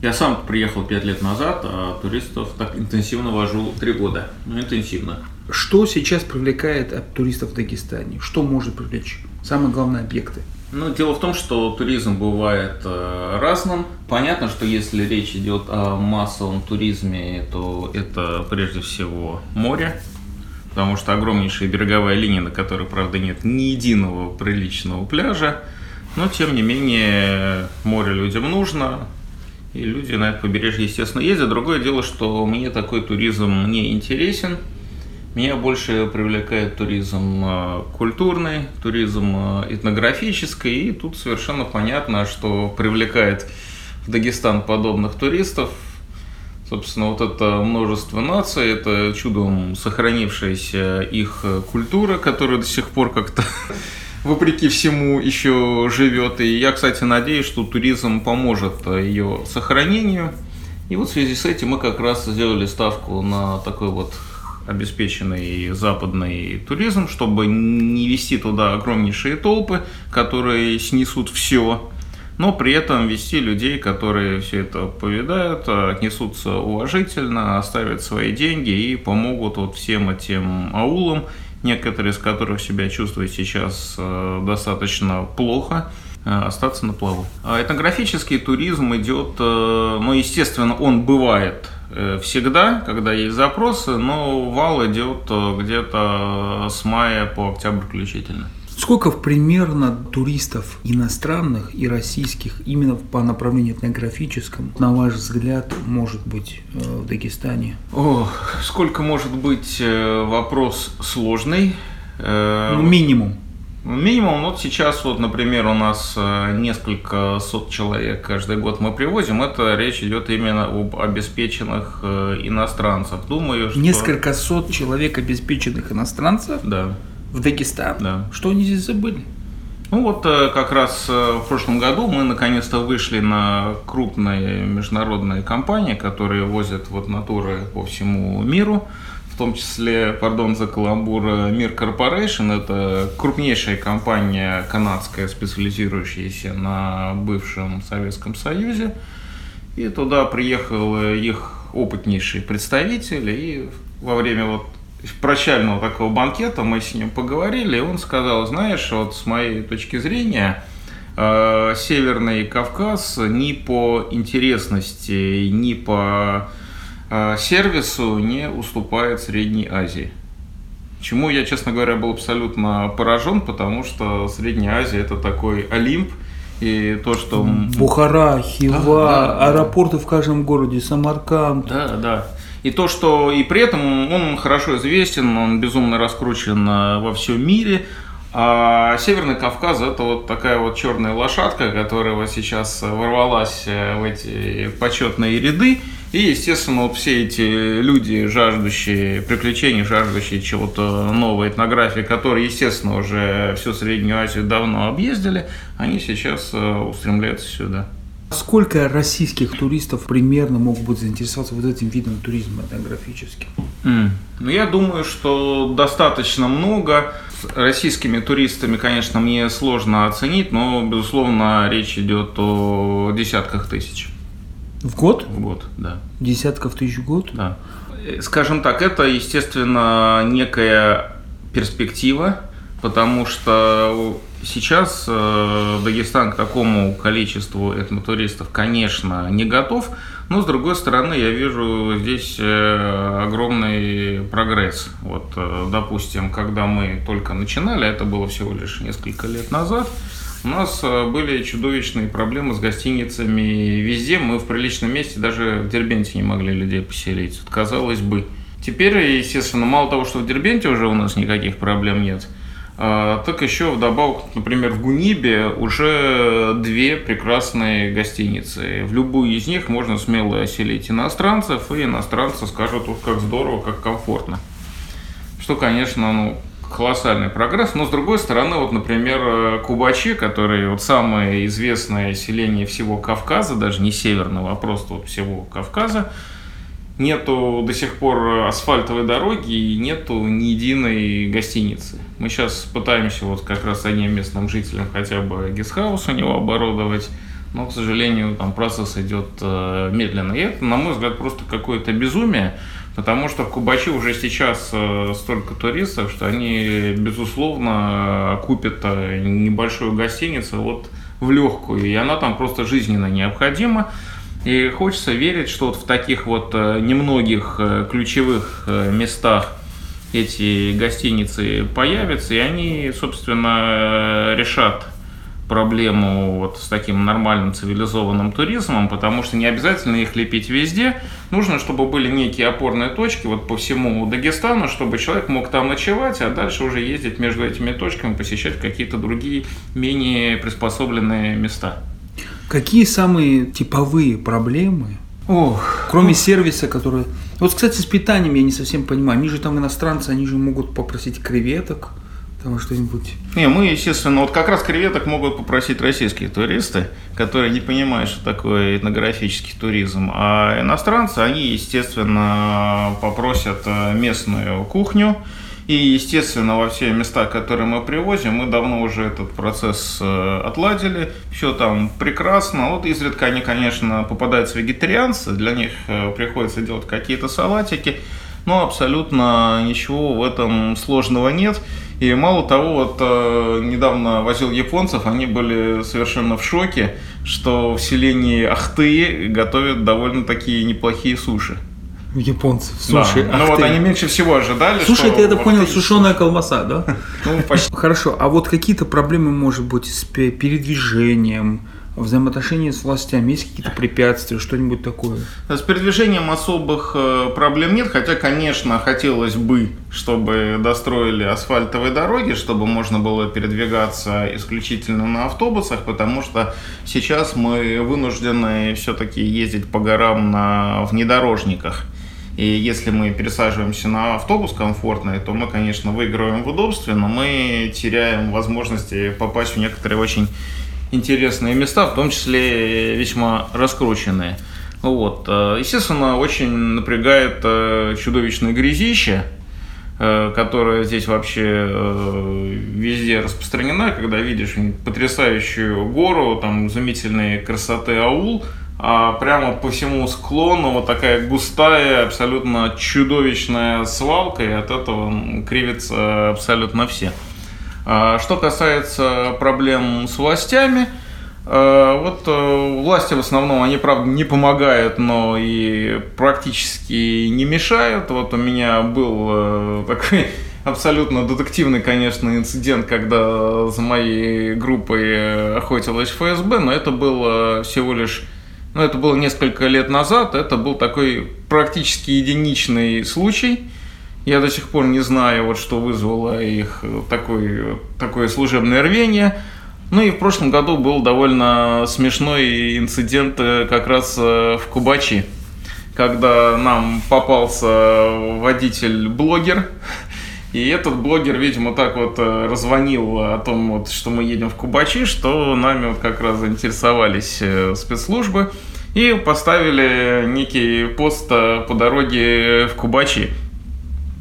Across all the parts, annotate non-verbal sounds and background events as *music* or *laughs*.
Я сам приехал пять лет назад, а туристов так интенсивно вожу три года. Ну, интенсивно. Что сейчас привлекает от туристов в Дагестане? Что может привлечь? Самые главные объекты. Ну, дело в том, что туризм бывает э, разным. Понятно, что если речь идет о массовом туризме, то это прежде всего море, потому что огромнейшая береговая линия, на которой, правда, нет ни единого приличного пляжа, но, тем не менее, море людям нужно, и люди на это побережье, естественно, ездят. Другое дело, что мне такой туризм не интересен. Меня больше привлекает туризм э, культурный, туризм э, этнографический, и тут совершенно понятно, что привлекает в Дагестан подобных туристов. Собственно, вот это множество наций, это чудом сохранившаяся их культура, которая до сих пор как-то *laughs* вопреки всему еще живет. И я, кстати, надеюсь, что туризм поможет ее сохранению. И вот в связи с этим мы как раз сделали ставку на такой вот обеспеченный западный туризм, чтобы не вести туда огромнейшие толпы, которые снесут все, но при этом вести людей, которые все это повидают, отнесутся уважительно, оставят свои деньги и помогут вот всем этим аулам, некоторые из которых себя чувствуют сейчас э, достаточно плохо, э, остаться на плаву. А этнографический туризм идет, э, ну, естественно, он бывает всегда, когда есть запросы, но вал идет где-то с мая по октябрь включительно. Сколько примерно туристов иностранных и российских именно по направлению этнографическому, на ваш взгляд, может быть э, в Дагестане? О, сколько может быть э, вопрос сложный. Э, ну, минимум. Минимум, вот сейчас вот, например, у нас несколько сот человек каждый год мы привозим. Это речь идет именно об обеспеченных иностранцев. Думаю, что... Несколько сот человек обеспеченных иностранцев? Да в Дагестан. Да. Что они здесь забыли? Ну вот э, как раз э, в прошлом году мы наконец-то вышли на крупные международные компании, которые возят вот натуры по всему миру, в том числе, пардон за каламбур, э, Мир Корпорейшн. Это крупнейшая компания канадская, специализирующаяся на бывшем Советском Союзе. И туда приехал их опытнейший представитель, и во время вот прощального такого банкета мы с ним поговорили, и он сказал, знаешь, вот с моей точки зрения, э, Северный Кавказ ни по интересности, ни по э, сервису не уступает Средней Азии. Чему я, честно говоря, был абсолютно поражен, потому что Средняя Азия это такой Олимп, и то, что... Бухара, Хива, да, да, аэропорты в каждом городе, Самарканд. Да, да. И то, что и при этом он хорошо известен, он безумно раскручен э, во всем мире. А Северный Кавказ это вот такая вот черная лошадка, которая вот сейчас ворвалась э, в эти почетные ряды. И, естественно, вот все эти люди, жаждущие приключений, жаждущие чего-то новой этнографии, которые, естественно, уже всю Среднюю Азию давно объездили, они сейчас э, устремляются сюда. Сколько российских туристов примерно могут быть заинтересоваться вот этим видом туризма этнографическим? Mm. Ну, я думаю, что достаточно много. С российскими туристами, конечно, мне сложно оценить, но, безусловно, речь идет о десятках тысяч. В год? В год, да. Десятков тысяч в год? Да. Скажем так, это, естественно, некая перспектива, потому что Сейчас э, Дагестан к такому количеству этнотуристов, конечно, не готов, но с другой стороны я вижу здесь э, огромный прогресс. Вот, э, допустим, когда мы только начинали, это было всего лишь несколько лет назад, у нас были чудовищные проблемы с гостиницами везде. Мы в приличном месте даже в Дербенте не могли людей поселить. Казалось бы. Теперь, естественно, мало того, что в Дербенте уже у нас никаких проблем нет – а, так еще вдобавок, например, в Гунибе уже две прекрасные гостиницы. В любую из них можно смело оселить иностранцев, и иностранцы скажут, ух, как здорово, как комфортно. Что, конечно, ну, колоссальный прогресс. Но, с другой стороны, вот, например, Кубачи, который вот самое известное селение всего Кавказа, даже не северного, а просто вот всего Кавказа, нету до сих пор асфальтовой дороги и нету ни единой гостиницы. Мы сейчас пытаемся вот как раз одним местным жителям хотя бы гестхаус у него оборудовать, но, к сожалению, там процесс идет э, медленно. И это, на мой взгляд, просто какое-то безумие, потому что в Кубачи уже сейчас э, столько туристов, что они, безусловно, купят э, небольшую гостиницу вот в легкую, и она там просто жизненно необходима. И хочется верить, что вот в таких вот э, немногих э, ключевых э, местах эти гостиницы появятся, и они, собственно, решат проблему вот с таким нормальным цивилизованным туризмом, потому что не обязательно их лепить везде. Нужно, чтобы были некие опорные точки вот по всему Дагестану, чтобы человек мог там ночевать, а дальше уже ездить между этими точками, посещать какие-то другие менее приспособленные места. Какие самые типовые проблемы, Ох, кроме сервиса, который... Вот, кстати, с питанием я не совсем понимаю. Они же там иностранцы, они же могут попросить креветок, там что-нибудь. Не, мы, естественно, вот как раз креветок могут попросить российские туристы, которые не понимают, что такое этнографический туризм. А иностранцы, они, естественно, попросят э, местную кухню, и, естественно, во все места, которые мы привозим, мы давно уже этот процесс э, отладили. Все там прекрасно. Вот изредка они, конечно, попадаются вегетарианцы, для них э, приходится делать какие-то салатики, но абсолютно ничего в этом сложного нет. И мало того, вот э, недавно возил японцев, они были совершенно в шоке, что в селении Ахты готовят довольно такие неплохие суши японцев. Слушай, да. ну вот они меньше всего ожидали. Слушай, ты это понял, сушеная колбаса, да? *laughs* Ну, почти. Хорошо, а вот какие-то проблемы, может быть, с передвижением, взаимоотношения с властями, есть какие-то препятствия, что-нибудь такое? С передвижением особых э, проблем нет, хотя, конечно, хотелось бы, чтобы достроили асфальтовые дороги, чтобы можно было передвигаться исключительно на автобусах, потому что сейчас мы вынуждены все-таки ездить по горам на внедорожниках. И если мы пересаживаемся на автобус комфортный, то мы, конечно, выигрываем в удобстве, но мы теряем возможности попасть в некоторые очень интересные места, в том числе весьма раскрученные. Вот. Э, естественно, очень напрягает э, чудовищное грязище, э, которая здесь вообще везде распространена, когда видишь потрясающую гору, там изумительные красоты аул, а прямо по всему склону вот такая густая, абсолютно чудовищная свалка, и от этого кривятся абсолютно все. А что касается проблем с властями, э, вот э, власти в основном, они, правда, не помогают, но и практически не мешают. Вот у меня был э, *laughs* такой абсолютно детективный, конечно, инцидент, когда за моей группой охотилась ФСБ, но это было всего лишь но это было несколько лет назад, это был такой практически единичный случай. Я до сих пор не знаю, вот что вызвало их такой, такое служебное рвение. Ну и в прошлом году был довольно смешной инцидент э, как раз э, в Кубачи, когда нам попался водитель-блогер, и этот блогер, видимо, так вот э, раззвонил о том, вот, что мы едем в Кубачи, что нами вот как раз заинтересовались э, спецслужбы и поставили некий пост э, по дороге в Кубачи.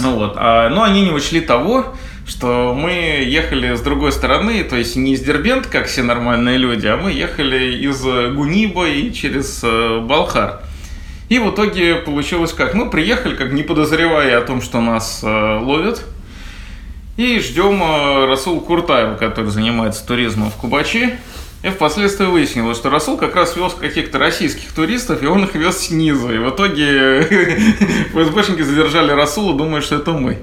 Ну вот, а, но они не учли того, что мы ехали с другой стороны, то есть не из Дербент, как все нормальные люди, а мы ехали из Гуниба и через Балхар. И в итоге получилось как? Мы приехали, как не подозревая о том, что нас э, ловят. И ждем э, Расул Куртаева, который занимается туризмом в Кубачи. И впоследствии выяснилось, что Расул как раз вез каких-то российских туристов, и он их вез снизу. И в итоге *laughs* ФСБшники задержали Расула, думая, что это мы.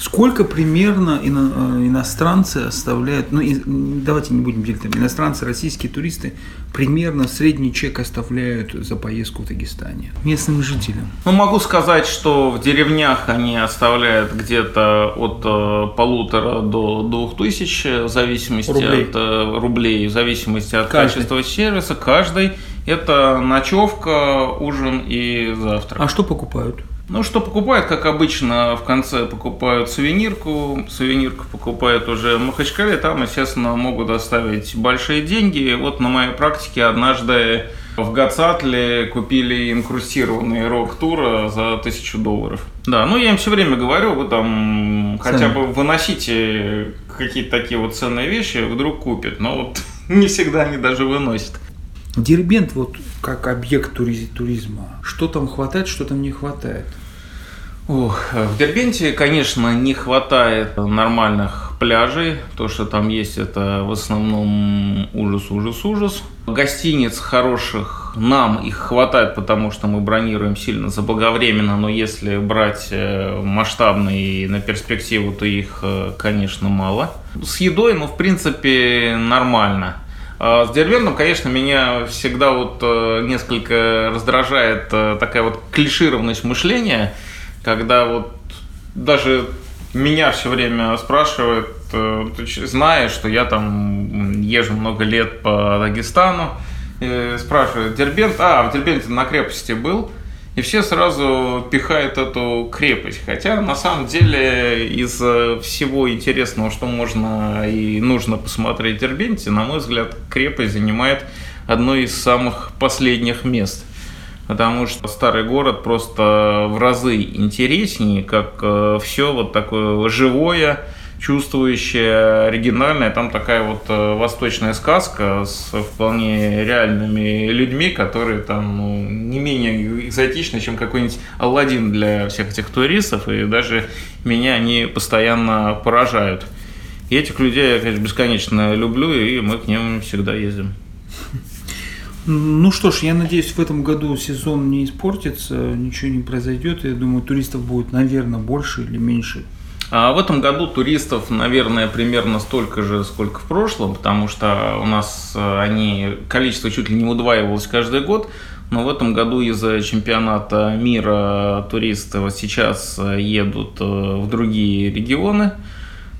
Сколько примерно ино, э, иностранцы оставляют, ну и, давайте не будем делить, иностранцы, российские туристы примерно средний чек оставляют за поездку в Дагестане местным жителям? Ну, могу сказать, что в деревнях они оставляют где-то от э, полутора до двух тысяч, в зависимости рублей. от э, рублей, в зависимости от каждый. качества сервиса. Каждый это ночевка, ужин и завтрак. А что покупают? Ну, что покупают, как обычно, в конце покупают сувенирку, сувенирку покупают уже в Махачкале, там, естественно, могут оставить большие деньги. Вот на моей практике однажды в Гацатле купили инкрустированный рок-тур за тысячу долларов. Да, ну я им все время говорю, вы там Цены. хотя бы выносите какие-то такие вот ценные вещи, вдруг купят. Но вот *laughs* Не всегда они даже выносят. Дербент вот как объект туризма. Что там хватает, что там не хватает? Ох, в Дербенте, конечно, не хватает нормальных пляжей. То, что там есть, это в основном ужас, ужас, ужас. Гостиниц хороших нам их хватает, потому что мы бронируем сильно заблаговременно, но если брать э, масштабные на перспективу, то их, э, конечно, мало. С едой, ну, в принципе, нормально. А с Дербентом, конечно, меня всегда вот э, несколько раздражает такая вот клишированность мышления, когда вот даже меня все время спрашивают, э, ты знаешь, что я там езжу много лет по Дагестану, спрашивают, Дербент, а, в Дербенте на крепости был, и все сразу пихают эту крепость. Хотя на самом деле из всего интересного, что можно и нужно посмотреть в Дербенте, на мой взгляд, крепость занимает одно из самых последних мест потому что старый город просто в разы интереснее, как э, все вот такое живое, чувствующее, оригинальное. Там такая вот э, восточная сказка с вполне реальными людьми, которые там ну, не менее экзотичны, чем какой-нибудь Алладин для всех этих туристов, и даже меня они постоянно поражают. И этих людей я, конечно, бесконечно люблю, и мы к ним всегда ездим. Ну что ж, я надеюсь, в этом году сезон не испортится, ничего не произойдет. Я думаю, туристов будет, наверное, больше или меньше. А в этом году туристов, наверное, примерно столько же, сколько в прошлом, потому что у нас э, они количество чуть ли не удваивалось каждый год. Но в этом году из-за чемпионата мира туристы сейчас э, едут э, в другие регионы.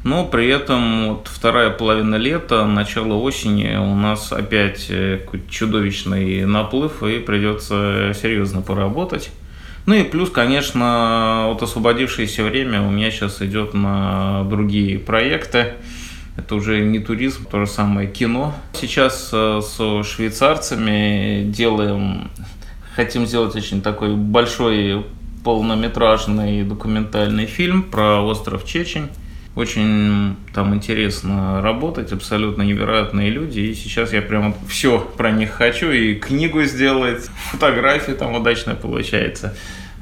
Но при этом вот вторая половина лета, начало осени у нас опять э, какой-то чудовищный наплыв и придется серьезно поработать. Ну и плюс, конечно, вот освободившееся время у меня сейчас идет на другие проекты. Это уже не туризм, то же самое кино. Сейчас э, со швейцарцами делаем, хотим сделать очень такой большой полнометражный документальный фильм про остров Чечень. Очень там интересно работать, абсолютно невероятные люди. И сейчас я прям все про них хочу. И книгу сделать, фотографии там удачно получается.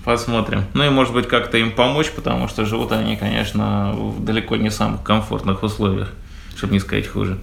Посмотрим. Ну и может быть как-то им помочь, потому что живут они, конечно, в далеко не самых комфортных условиях, чтобы не сказать хуже.